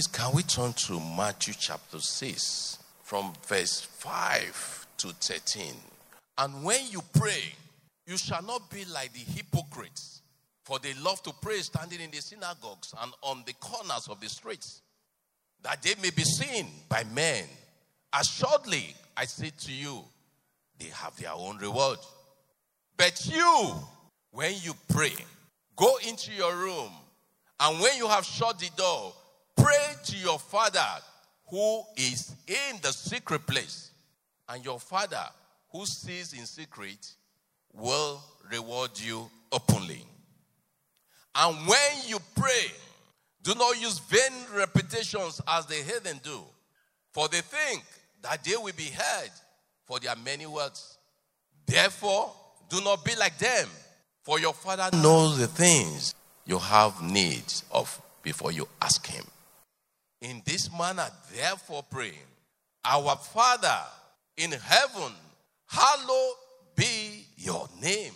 Please, can we turn to Matthew chapter 6 from verse 5 to 13? And when you pray, you shall not be like the hypocrites, for they love to pray standing in the synagogues and on the corners of the streets, that they may be seen by men. Assuredly, I say to you, they have their own reward. But you, when you pray, go into your room, and when you have shut the door, pray to your Father who is in the secret place, and your Father who sees in secret will reward you openly. And when you pray, do not use vain repetitions as the heathen do, for they think that they will be heard for their many words. Therefore, do not be like them, for your Father knows the things you have need of before you ask Him. In this manner, therefore, praying, Our Father in heaven, hallowed be your name.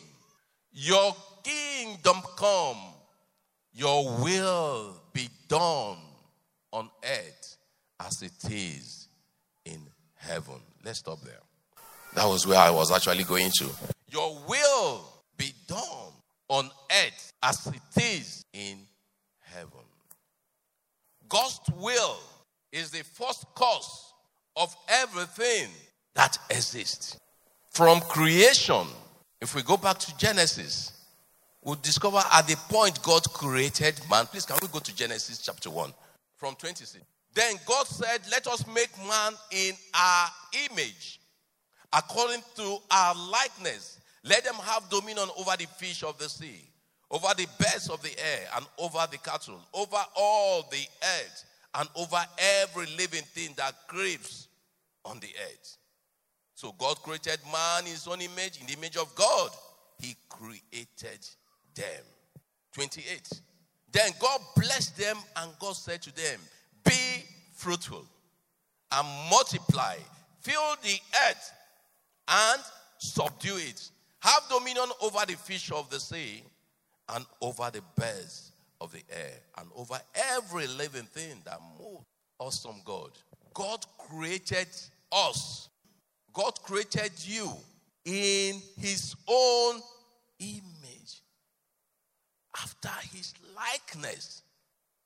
Your kingdom come, your will be done on earth as it is in heaven. Let's stop there. That was where I was actually going to. Your will be done on earth as it is in heaven. God's will is the first cause of everything that exists. From creation, if we go back to Genesis, we'll discover at the point God created man. Please, can we go to Genesis chapter 1 from 26? Then God said, Let us make man in our image, according to our likeness. Let them have dominion over the fish of the sea, over the birds of the air, and over the cattle, over all the earth, and over every living thing that creeps on the earth. So God created man in his own image, in the image of God. He created them. 28. Then God blessed them, and God said to them, Be fruitful and multiply, fill the earth and subdue it. Have dominion over the fish of the sea and over the birds of the air and over every living thing that moves. Awesome God. God created us. God created you in his own image, after his likeness.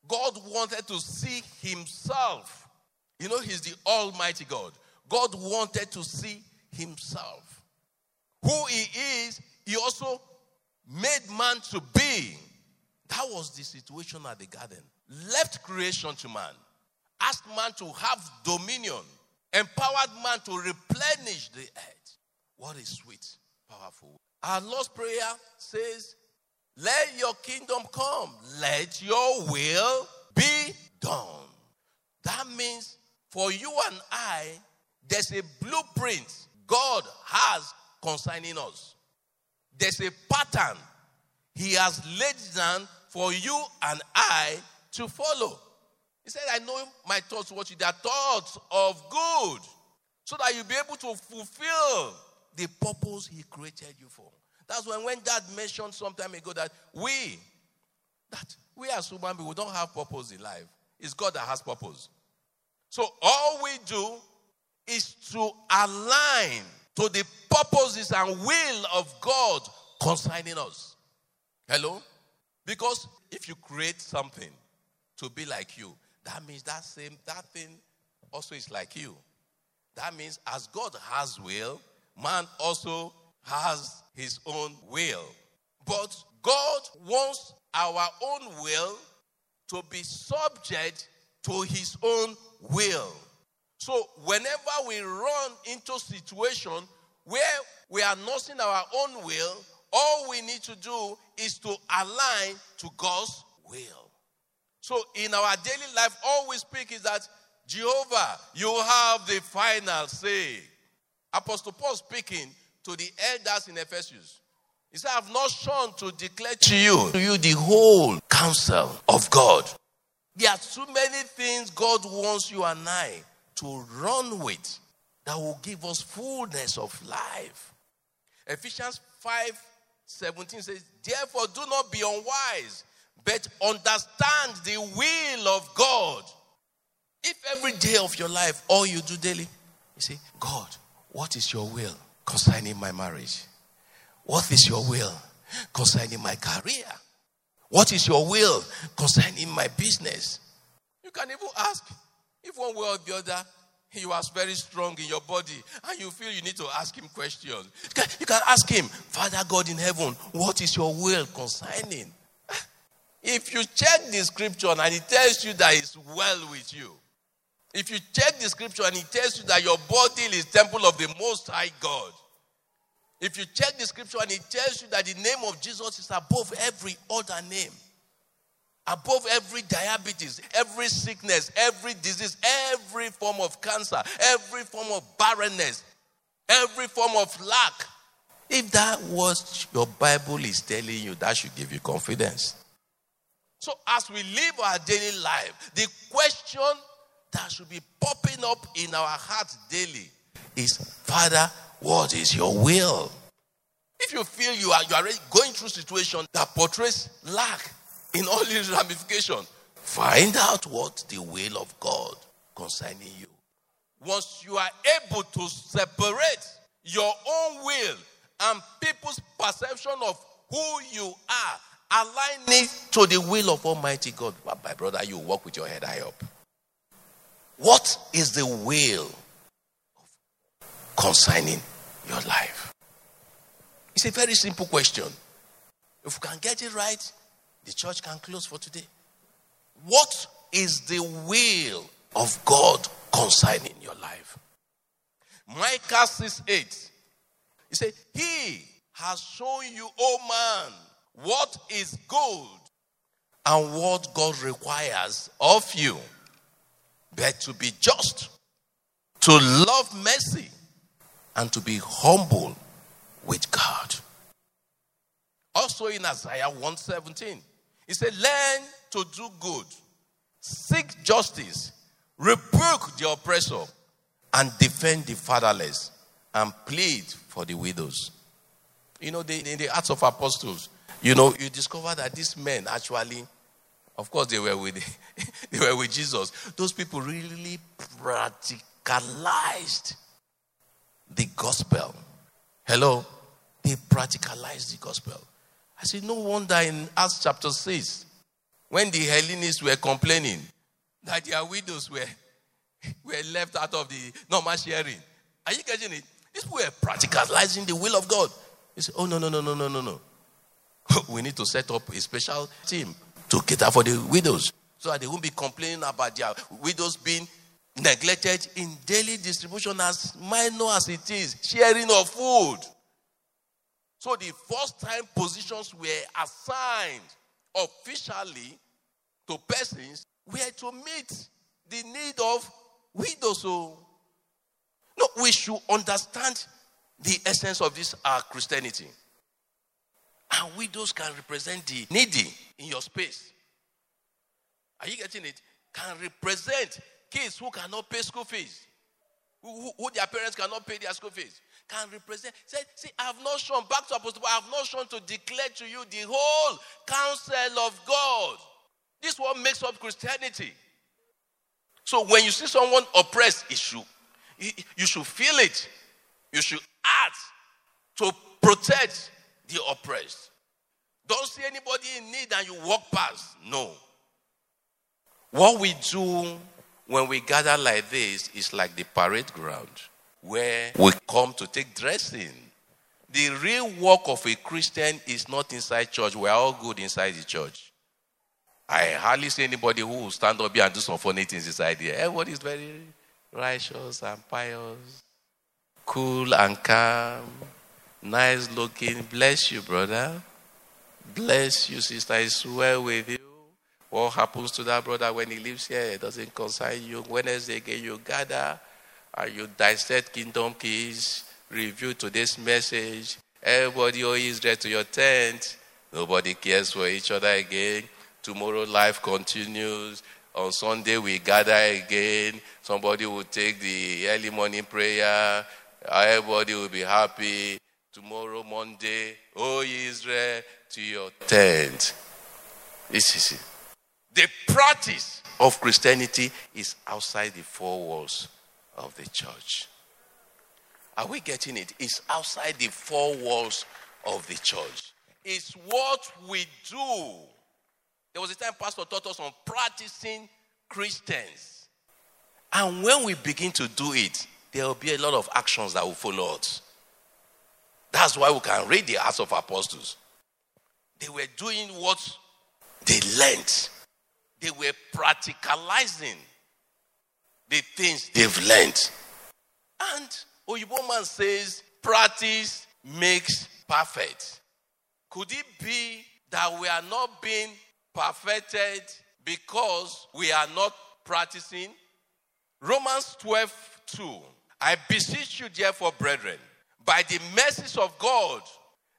God wanted to see himself. You know, he's the Almighty God. God wanted to see himself. Who he is, he also made man to be. That was the situation at the garden. Left creation to man, asked man to have dominion, empowered man to replenish the earth. What a sweet, powerful. Our Lord's Prayer says, Let your kingdom come, let your will be done. That means for you and I, there's a blueprint God has concerning us. There's a pattern He has laid down for you and I to follow. He said, I know my thoughts what you, they are thoughts of good, so that you'll be able to fulfill the purpose He created you for. That's when when Dad mentioned some time ago that we, that we as human beings, we don't have purpose in life. It's God that has purpose. So all we do is to align to the purposes and will of God concerning us. Hello? Because if you create something to be like you, that means that same that thing also is like you. That means as God has will, man also has his own will. But God wants our own will to be subject to his own will. So whenever we run into situation where we are in our own will, All we need to do is to align to God's will. So in our daily life, all we speak is that Jehovah, you have the final say. Apostle Paul speaking to the elders in Ephesus. He said, I have not shown to declare to you, to you the whole counsel of God. There are too many things God wants you and I to run with that will give us fullness of life. Ephesians 5 17 says, Therefore, do not be unwise, but understand the will of God. If every day of your life, all you do daily, you say, God, what is your will concerning my marriage? What is your will concerning my career? What is your will concerning my business? You can even ask if one way or the other you are very strong in your body and you feel you need to ask him questions. You can, you can ask him, Father God in heaven, what is your will concerning? Ah, if you check the scripture and it tells you that it's well with you, if you check the scripture and it tells you that your body is temple of the most high God, if you check the scripture and it tells you that the name of Jesus is above every other name, above every diabetes, every sickness, every disease, every form of cancer, every form of barrenness, every form of lack. If that what your Bible is telling you, that should give you confidence. So, as we live our daily life, the question that should be popping up in our hearts daily is Father, what is your will? If you feel you are, you are going through situation that portrays lack in all its ramifications, find out what the will of God concerning you. Once you are able to separate your own will and people's perception of who you are, align it to the will of Almighty God. But my brother, you walk with your head high up. What is the will concerning your life? It's a very simple question. If you can get it right, the church can close for today. What is the will of God concerning your life? Micah 6 8. He said, He has shown you, O man, what is good and what God requires of you, but to be just, to love mercy, and to be humble with God. Also in Isaiah 117, he said, Learn to do good, seek justice, rebuke the oppressor, and defend the fatherless, and plead for the widows. You know, the, in the Acts of Apostles, you know, you discover that these men actually, of course, they were with they were with Jesus. Those people really practicalized the gospel. Hello? They practicalized the gospel. I said, no wonder in Acts chapter 6, when the Hellenists were complaining that their widows were, were left out of the normal sharing. Are you getting it? These were practicalizing the will of God. He said, oh, no, no, no, no, no, no, no. we need to set up a special team to cater for the widows so that they won't be complaining about their widows being neglected in daily distribution as minor as it is, sharing of food. So the first time positions were assigned officially to persons were to meet the need of widows. So, no, we should understand the essence of this our Christianity. And widows can represent the needy in your space. Are you getting it? Can represent kids who cannot pay school fees, who, who, their parents cannot pay their school fees, can represent. Say, see, I have not shown, back to Apostle, I have not shown to declare to you the whole counsel of God. This is what makes up Christianity. So when you see someone oppressed, it should, you should feel it. You should act to protect the oppressed. Don't see anybody in need and you walk past. No. What we do when we gather like this, is like the parade ground where we come to take dressing. The real work of a Christian is not inside church. We're all good inside the church. I hardly see anybody who will stand up here and do some funny things inside here. Everybody is very righteous and pious, cool and calm. Nice looking. Bless you, brother. Bless you, sister. It's well with you. What happens to that brother when he lives here? It doesn't concern you. Wednesday again, you gather and you dissect kingdom keys, review today's message. Everybody who is ready to your tent. Nobody cares for each other again. Tomorrow life continues. On Sunday we gather again. Somebody will take the early morning prayer. Everybody will be happy. Tomorrow, Monday, oh Israel, to your tent. This is it. The practice of Christianity is outside the four walls of the church. Are we getting it? It's outside the four walls of the church. It's what we do. There was a time Pastor taught us on practicing Christians. And when we begin to do it, there will be a lot of actions that will follow us. That's why we can read the Acts of Apostles. They were doing what they learned, they were practicalizing the things they've learned. And Oyibo man says, practice makes perfect. Could it be that we are not being perfected because we are not practicing? Romans 12 2. I beseech you, therefore, brethren, by the mercies of God,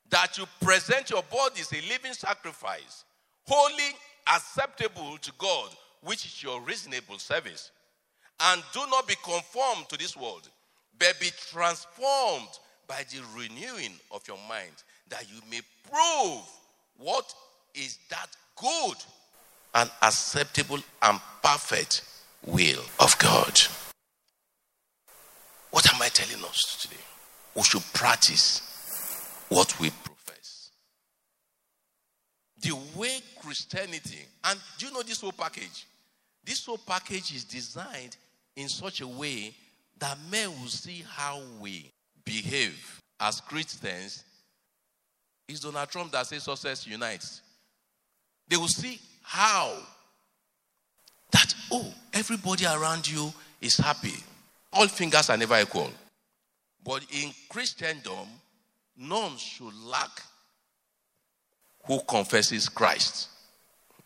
that you present your bodies a living sacrifice, holy, acceptable to God, which is your reasonable service. And do not be conformed to this world, but be transformed by the renewing of your mind, that you may prove what is that good and acceptable and perfect will of God. What am I telling us today? We should practice what we profess. The way Christianity, and do you know this whole package? This whole package is designed in such a way that men will see how we behave as Christians. It's Donald Trump that says success unites. They will see how that, oh, everybody around you is happy. All fingers are never equal. But in Christendom, none should lack who confesses Christ.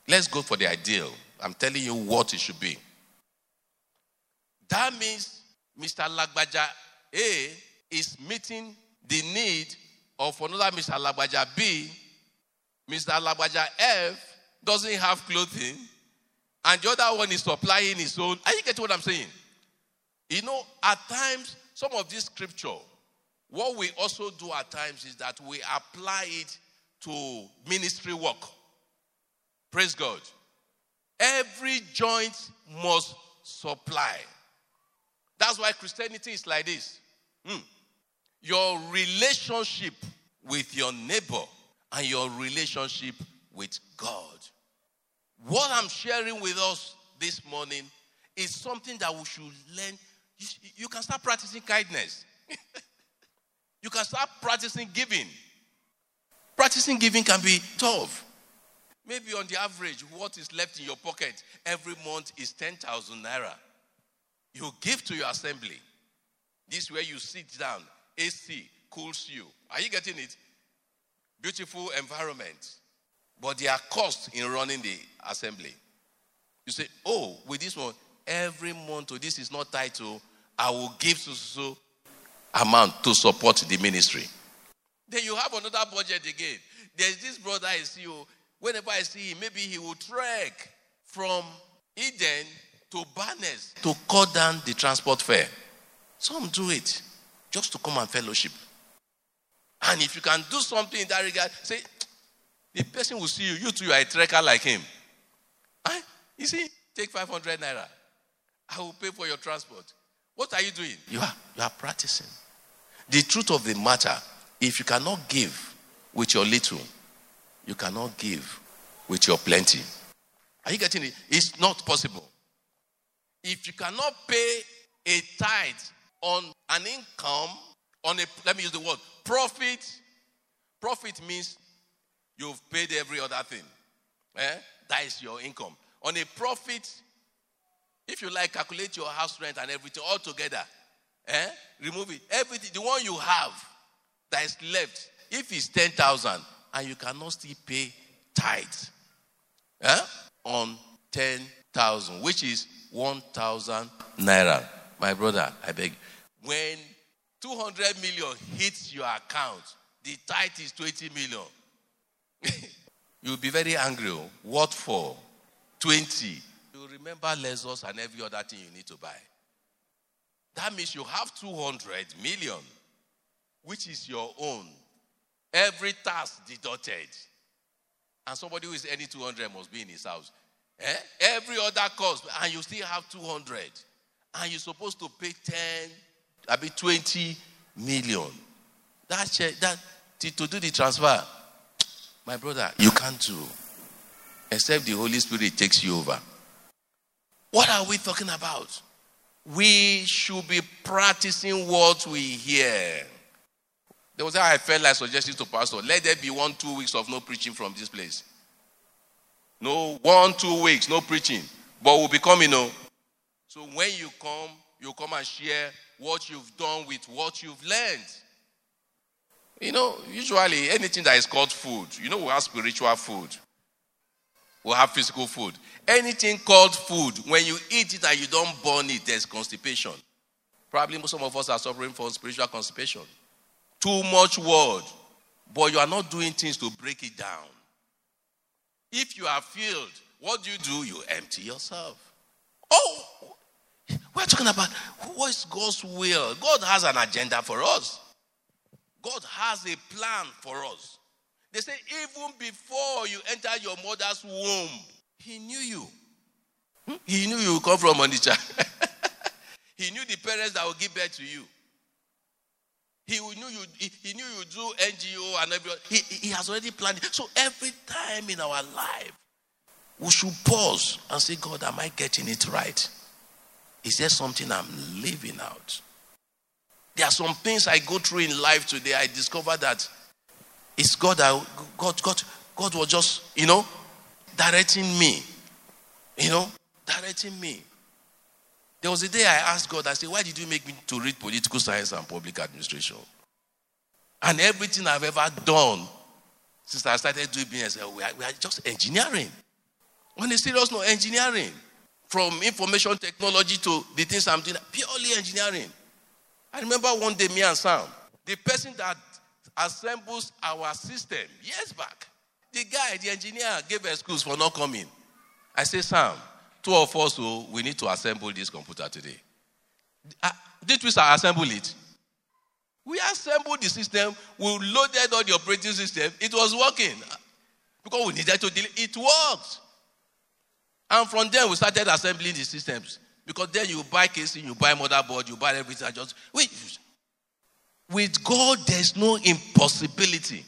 Let's go for the ideal. I'm telling you what it should be. That means Mr. Lagbaja A is meeting the need of another Mr. Lagbaja B. Mr. Lagbaja F doesn't have clothing, and the other one is supplying his own. Are you getting what I'm saying? You know, at times, some of this scripture, what we also do at times is that we apply it to ministry work. Praise God. Every joint must supply. That's why Christianity is like this. Hmm. Your relationship with your neighbor and your relationship with God. What I'm sharing with us this morning is something that we should learn. You, you can start practicing kindness. you can start practicing giving. Practicing giving can be tough. Maybe on the average, what is left in your pocket every month is 10,000 naira. You give to your assembly. This where you sit down, AC cools you. Are you getting it? Beautiful environment. But there are costs in running the assembly. You say, oh, with this one, every month, oh, this is not title, oh, I will give so, so amount to support the ministry. Then you have another budget again. There's this brother I see, oh, whenever I see him, maybe he will trek from Eden to Barnes to cut down the transport fare. Some do it just to come and fellowship. And if you can do something in that regard, say, the person will see you. You too, you are a trekker like him. You see, take 500 naira. I will pay for your transport. What are you doing? You are, you are practicing. The truth of the matter, if you cannot give with your little, you cannot give with your plenty. Are you getting it? It's not possible. If you cannot pay a tithe on an income, on a, let me use the word, profit, profit means You've paid every other thing. Eh? That is your income. On a profit, if you like, calculate your house rent and everything all together. Eh? Remove it. Everything, the one you have, that is left, if it's 10,000 and you cannot still pay tithe eh, on 10,000, which is 1,000 naira. My brother, I beg, when 200 million hits your account, the tithe is 20 million. You'll be very angry. Oh. What for? 20. You remember lessons and every other thing you need to buy. That means you have 200 million, which is your own. Every task deducted. And somebody who is earning 200 must be in his house. Eh? Every other cost, and you still have 200. And you're supposed to pay 10, I mean 20 million. That's that to, to do the transfer. My brother, you can't do. Except the Holy Spirit takes you over. What are we talking about? We should be practicing what we hear. There was how I felt like suggesting to Pastor, let there be one, two weeks of no preaching from this place. No, one, two weeks, no preaching. But we'll be coming, you know. So when you come, you come and share what you've done with what you've learned. You know, usually anything that is called food, you know, we have spiritual food, we have physical food. Anything called food, when you eat it and you don't burn it, there's constipation. Probably some of us are suffering from spiritual constipation. Too much word, but you are not doing things to break it down. If you are filled, what do you do? You empty yourself. Oh, we're talking about what is God's will. God has an agenda for us. God has a plan for us. They say, even before you enter your mother's womb, He knew you. Hmm? He knew you would come from Onitsha. he knew the parents that would give birth to you. He knew you. He, he knew you do NGO and everything. He, he has already planned it. So every time in our life, we should pause and say, God, am I getting it right? Is there something I'm leaving out? There are some things I go through in life today. I discover that it's God that God, God, God was just, you know, directing me. You know, directing me. There was a day I asked God, I said, Why did you make me to read political science and public administration? And everything I've ever done since I started doing business, we are, we are just engineering. On a serious no engineering. From information technology to the things I'm doing, purely engineering. I remember one day, me and Sam, the person that assembles our system years back, the guy, the engineer, gave excuse for not coming. I said, Sam, two of us, so oh, we need to assemble this computer today. Did we assemble it? We assembled the system, we loaded all the operating system, it was working. Because we needed to delete it worked. And from then we started assembling the systems. Because then you buy casing, you buy motherboard, you buy everything. Just wait. With God, there's no impossibility.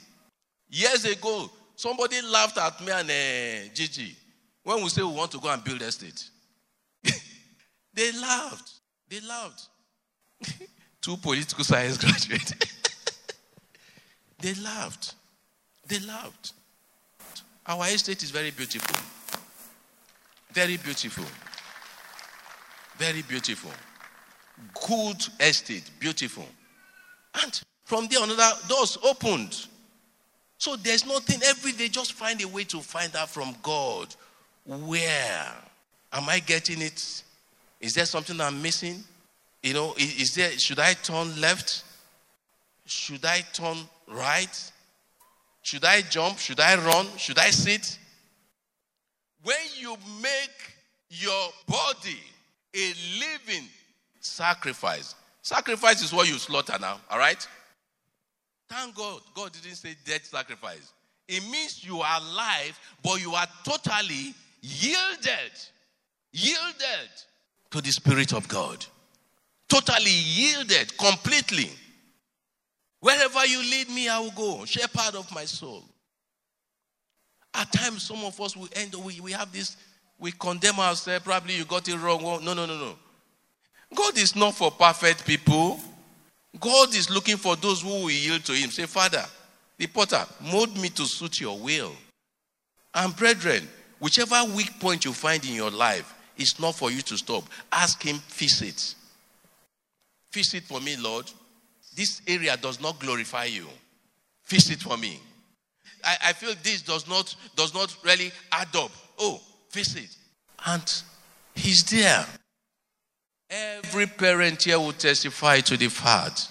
Years ago, somebody laughed at me and uh, Gigi when we say we want to go and build estate. they laughed. They laughed. Two political science graduates. they laughed. They laughed. Our estate is very beautiful. Very beautiful. Very beautiful. Good estate, beautiful. And from there, another doors opened. So there's nothing every day, just find a way to find out from God. Where am I getting it? Is there something I'm missing? You know, is there should I turn left? Should I turn right? Should I jump? Should I run? Should I sit? When you make your body a living sacrifice. Sacrifice is what you slaughter now, all right? Thank God. God didn't say dead sacrifice. It means you are alive, but you are totally yielded. Yielded to the Spirit of God. Totally yielded, completely. Wherever you lead me, I will go. Shepherd of my soul. At times, some of us will end, we, we have this we condemn ourselves. Probably you got it wrong. No, no, no, no. God is not for perfect people. God is looking for those who will yield to Him. Say, Father, the potter, mold me to suit your will. And brethren, whichever weak point you find in your life, it's not for you to stop. Ask Him, fix it. Fix it for me, Lord. this area does not glorify you. Fix it for me. I, I feel this does not does not really add up. Oh, fix it. And he's there. Every parent here will testify to the fact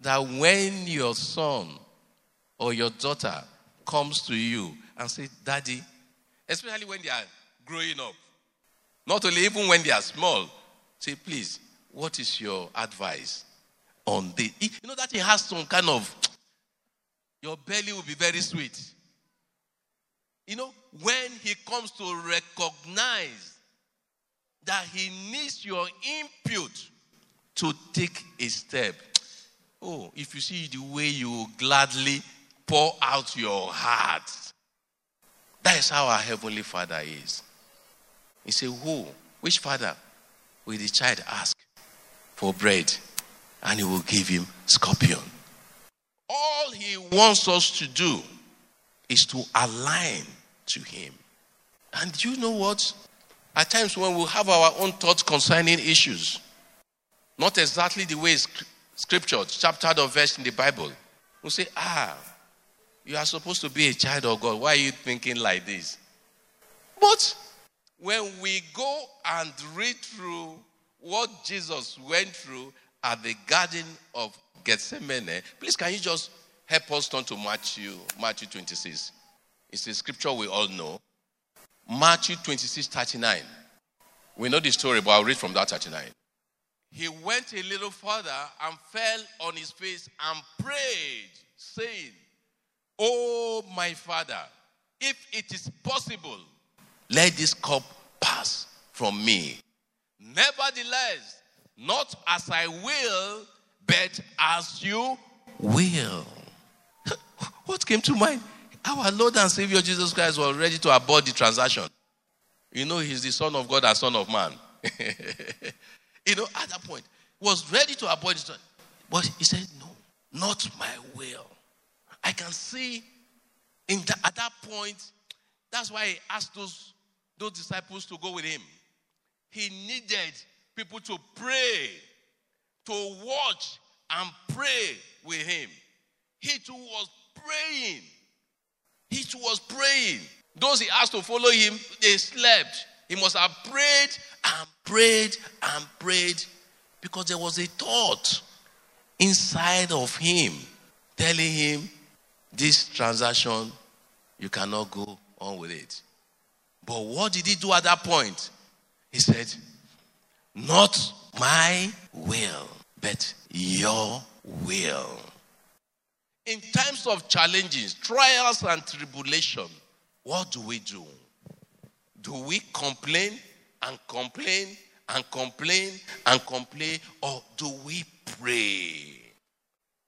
that when your son or your daughter comes to you and say, Daddy, especially when they are growing up, not only even when they are small, say, please, what is your advice on this? You know that he has some kind of, your belly will be very sweet. You know, when he comes to recognize that he needs your input to take a step. Oh, if you see the way you gladly pour out your heart, that is how our Heavenly Father is. He said, Who? Which father will the child ask for bread? And he will give him scorpion. All he wants us to do is to align to him. And you know what? At times when we have our own thoughts concerning issues, not exactly the way scripture, chapter or verse in the Bible, we say, ah, you are supposed to be a child of God. Why are you thinking like this? But when we go and read through what Jesus went through at the Garden of Gethsemane, please can you just help us turn to Matthew, Matthew 26. It's a scripture we all know. Matthew 26, 39. We know the story, but I'll read from that 39. He went a little further and fell on his face and prayed, saying, Oh, my father, if it is possible, let this cup pass from me. Nevertheless, not as I will, but as you will. what came to mind? Our Lord and Savior Jesus Christ was ready to abort the transaction. You know, he's the Son of God and Son of Man. you know, at that point, he was ready to abort it. But he said, No, not my will. I can see in the, at that point, that's why he asked those, those disciples to go with him. He needed people to pray, to watch and pray with him. He too was praying. He too was praying. Those he asked to follow him, they slept. He must have prayed and prayed and prayed because there was a thought inside of him telling him, This transaction, you cannot go on with it. But what did he do at that point? He said, Not my will, but your will. In times of challenges, trials, and tribulation, what do we do? Do we complain and complain and complain and complain, or do we pray?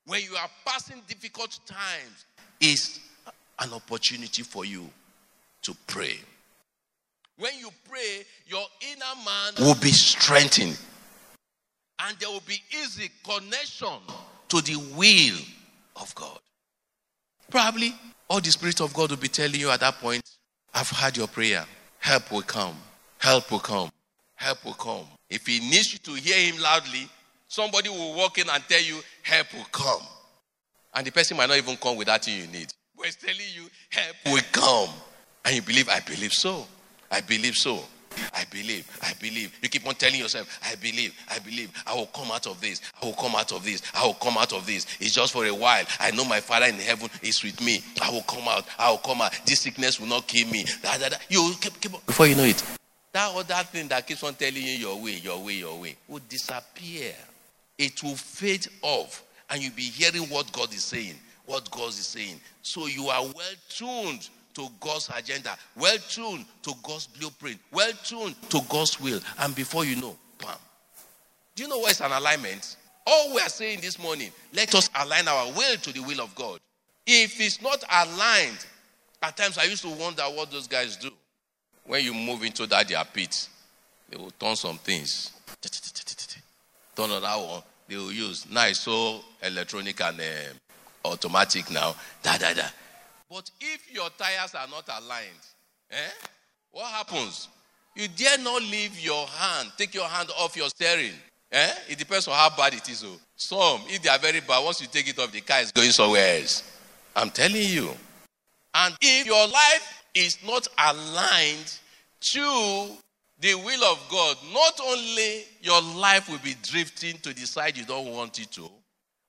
When you are passing difficult times, is an opportunity for you to pray. When you pray, your inner man will be strengthened. And there will be easy connection to the will of God. Probably all the Spirit of God will be telling you at that point, I've heard your prayer. Help will come. Help will come. Help will come. If he needs you to hear him loudly, somebody will walk in and tell you, Help will come. And the person might not even come with that thing you need. But he's telling you, Help will come. And you believe, I believe so. I believe so. I believe, I believe. You keep on telling yourself, I believe, I believe. I will come out of this. I will come out of this. I will come out of this. It's just for a while. I know my Father in heaven is with me. I will come out. I will come out. This sickness will not kill me. Da, da, da. You keep, keep on. Before you know it, that other thing that keeps on telling you your way, your way, your way will disappear. It will fade off. And you'll be hearing what God is saying. What God is saying. So you are well tuned to God's agenda, well tuned to God's blueprint, well tuned to God's will. And before you know, bam. Do you know what is an alignment? All we are saying this morning, let us align our will to the will of God. If it's not aligned, at times I used to wonder what those guys do. When you move into that their pit, they will turn some things. Turn that one. They will use. Now it's so electronic and uh, automatic now. Da da da. But if your tires are not aligned, eh, what happens? You dare not leave your hand, take your hand off your steering. Eh? It depends on how bad it is. Oh. Some, if they are very bad, once you take it off, the car is going somewhere else. I'm telling you. And if your life is not aligned to the will of God, not only your life will be drifting to the side you don't want it to,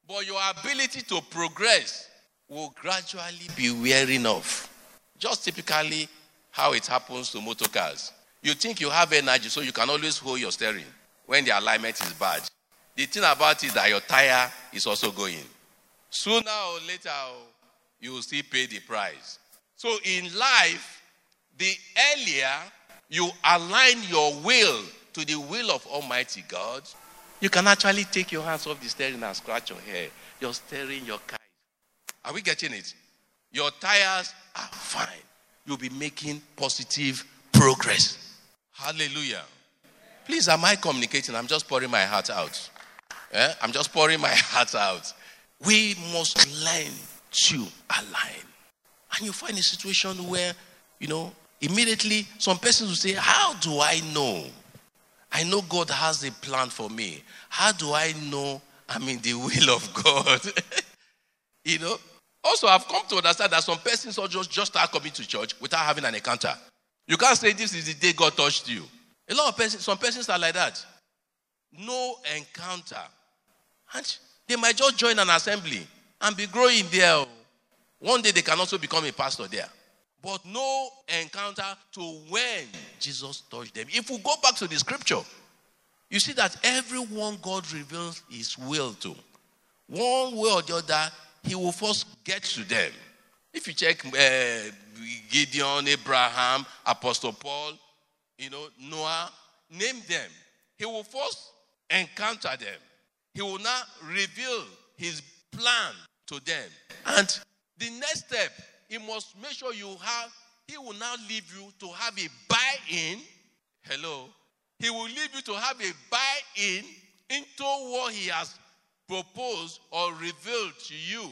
but your ability to progress will gradually be wearing off. Just typically how it happens to motor cars. You think you have energy, so you can always hold your steering when the alignment is bad. The thing about it is that your tire is also going. Sooner or later, you will still pay the price. So in life, the earlier you align your will to the will of Almighty God, you can actually take your hands off the steering and scratch your hair. You're steering your car. Are we getting it? Your tires are fine. You'll be making positive progress. Hallelujah. Please, am I communicating? I'm just pouring my heart out. Eh? I'm just pouring my heart out. We must learn to align. And you find a situation where, you know, immediately some persons will say, How do I know? I know God has a plan for me. How do I know I'm in the will of God? you know? Also, I've come to understand that some persons are just, just start coming to church without having an encounter. You can't say this is the day God touched you. A lot of persons, some persons are like that. No encounter. And they might just join an assembly and be growing there. One day they can also become a pastor there. But no encounter to when Jesus touched them. If we go back to the scripture, you see that everyone God reveals his will to, one way or the other, he will first get to them. If you check uh, Gideon, Abraham, Apostle Paul, you know, Noah, name them. He will first encounter them. He will now reveal his plan to them. And the next step, he must make sure you have, he will now leave you to have a buy in. Hello. He will leave you to have a buy in into what he has proposed or revealed to you.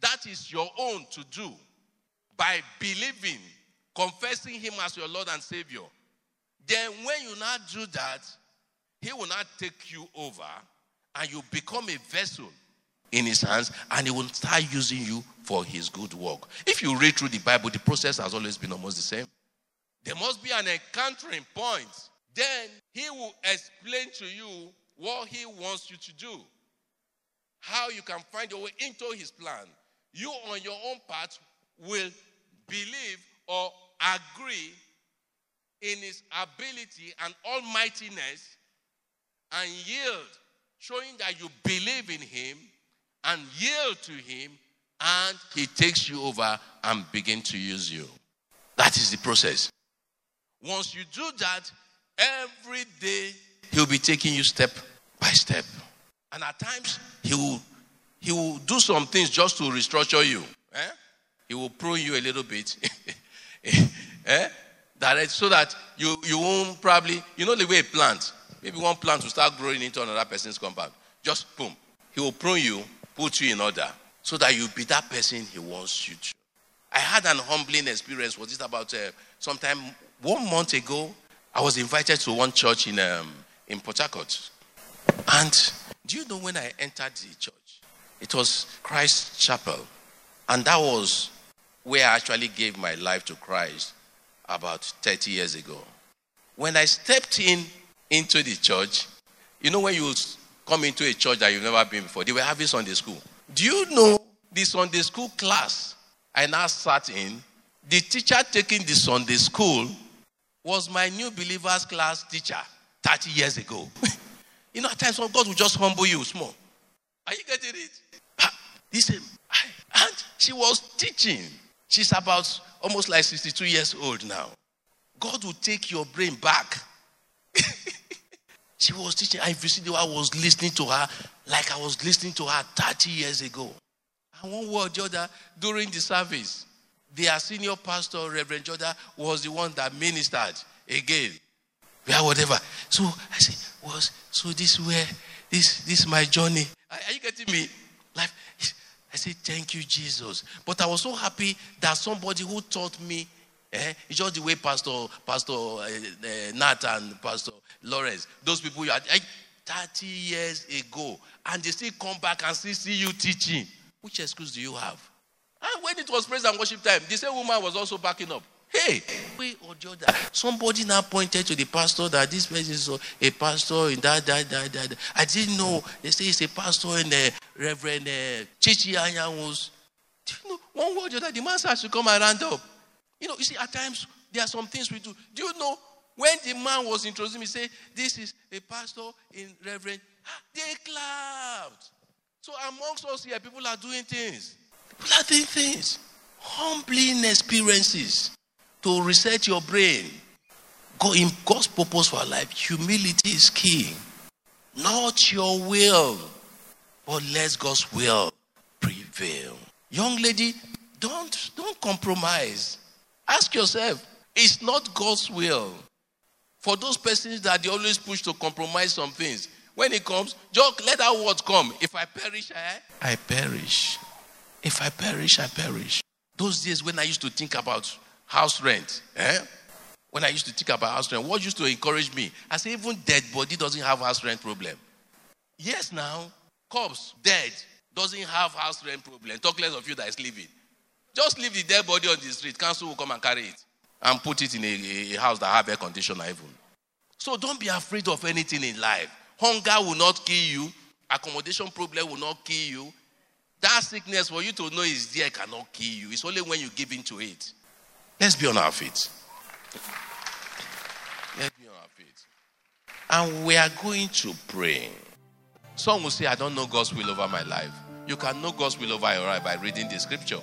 That is your own to do by believing, confessing him as your Lord and Savior. Then, when you now do that, he will not take you over and you become a vessel in his hands and he will start using you for his good work. If you read through the Bible, the process has always been almost the same. There must be an encountering point. Then he will explain to you what he wants you to do, how you can find your way into his plan. You, on your own part, will believe or agree in his ability and almightiness and yield, showing that you believe in him and yield to him, and he takes you over and begin to use you. That is the process. Once you do that, every day he'll be taking you step by step. And at times he will he will do some things just to restructure you. Eh? He will prune you a little bit. eh? That so that you, you won't probably, you know the way a plant, maybe one plant will start growing into another person's compound. Just boom. He will prune you put you in order so that you be that person he wants you to. I had an humbling experience. Was it about uh, sometime one month ago? I was invited to one church in um, in Port Harcourt, and do you know when I entered the church? It was Christ Chapel, and that was where I actually gave my life to Christ about 30 years ago. When I stepped in into the church, you know when you come into a church that you've never been before. They were having Sunday school. Do you know the Sunday school class I now sat in? The teacher taking the Sunday school was my new believers class teacher 30 years ago. you know, at times God will just humble you small. Are you getting it? Listen, and she was teaching. She's about almost like 62 years old now. God will take your brain back. She was teaching. I visited I was listening to her like I was listening to her 30 years ago. And one word other during the service, their senior pastor, Reverend Jordan, was the one that ministered again. Yeah, whatever. So I said, was so this where this this my journey. Are, are you getting me? Like I said, thank you, Jesus. But I was so happy that somebody who taught me Eh? It's just the way Pastor Pastor uh, uh, Nat and Pastor Lawrence, those people, I, 30 years ago and they still come back and still see you teaching. Which excuse do you have? And when it was praise and worship time, the same woman was also backing up. Hey, way or the other. Somebody now pointed to the pastor that this person is a pastor in that, that, that, that. I didn't know. They say it's a pastor in the Reverend uh, Chichi Anyawus. You know, one word or the other, the man has to come around up. You know, you see, at times, there are some things we do. Do you know, when the man was introducing me, say, this is a pastor in Reverend, they clapped. So amongst us here, people are doing things. People are doing things. Humbling experiences to reset your brain. God, in God's purpose for life, humility is key. Not your will, but let God's will prevail. Young lady, don't, don't compromise. Ask yourself, it's not God's will. For those persons that they always push to compromise some things, when it comes, just let that word come. If I perish, I, I perish. If I perish, I perish. Those days when I used to think about house rent. Eh? When I used to think about house rent, what used to encourage me? I say, even dead body doesn't have house rent problem. Yes, now, corpse, dead, doesn't have house rent problem. Talk less of you that is living. Just leave the dead body on the street. Council will come and carry it and put it in a, a house that have air conditioner even. So don't be afraid of anything in life. Hunger will not kill you. Accommodation problem will not kill you. That sickness for you to know is there cannot kill you. It's only when you give in to it. Let's be on our feet. Let's be on our feet. And we are going to pray. Some will say, I don't know God's will over my life. You can know God's will over your life by reading the scripture,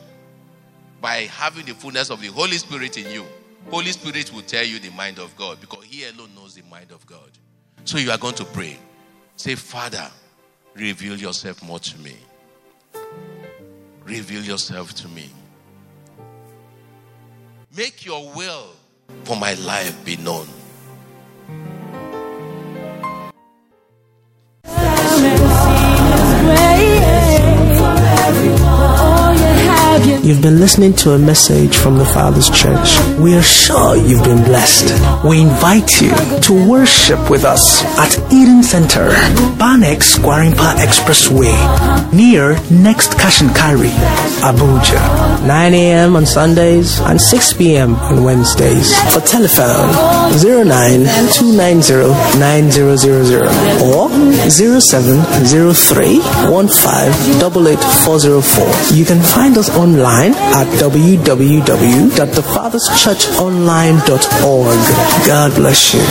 by having the fullness of the Holy Spirit in you. Holy Spirit will tell you the mind of God because He alone knows the mind of God. So you are going to pray. Say, Father, reveal yourself more to me. Reveal yourself to me. Make your will for my life be known. You've been listening to a message from the Father's Church. We are sure you've been blessed. We invite you to worship with us at Eden Center, Banex Gwarimpa Expressway, near Next Carry, Abuja. 9 a.m. on Sundays and 6 p.m. on Wednesdays. For telephone 09290900 or 0703 You can find us online online at www.thefatherschurchonline.org. God bless you.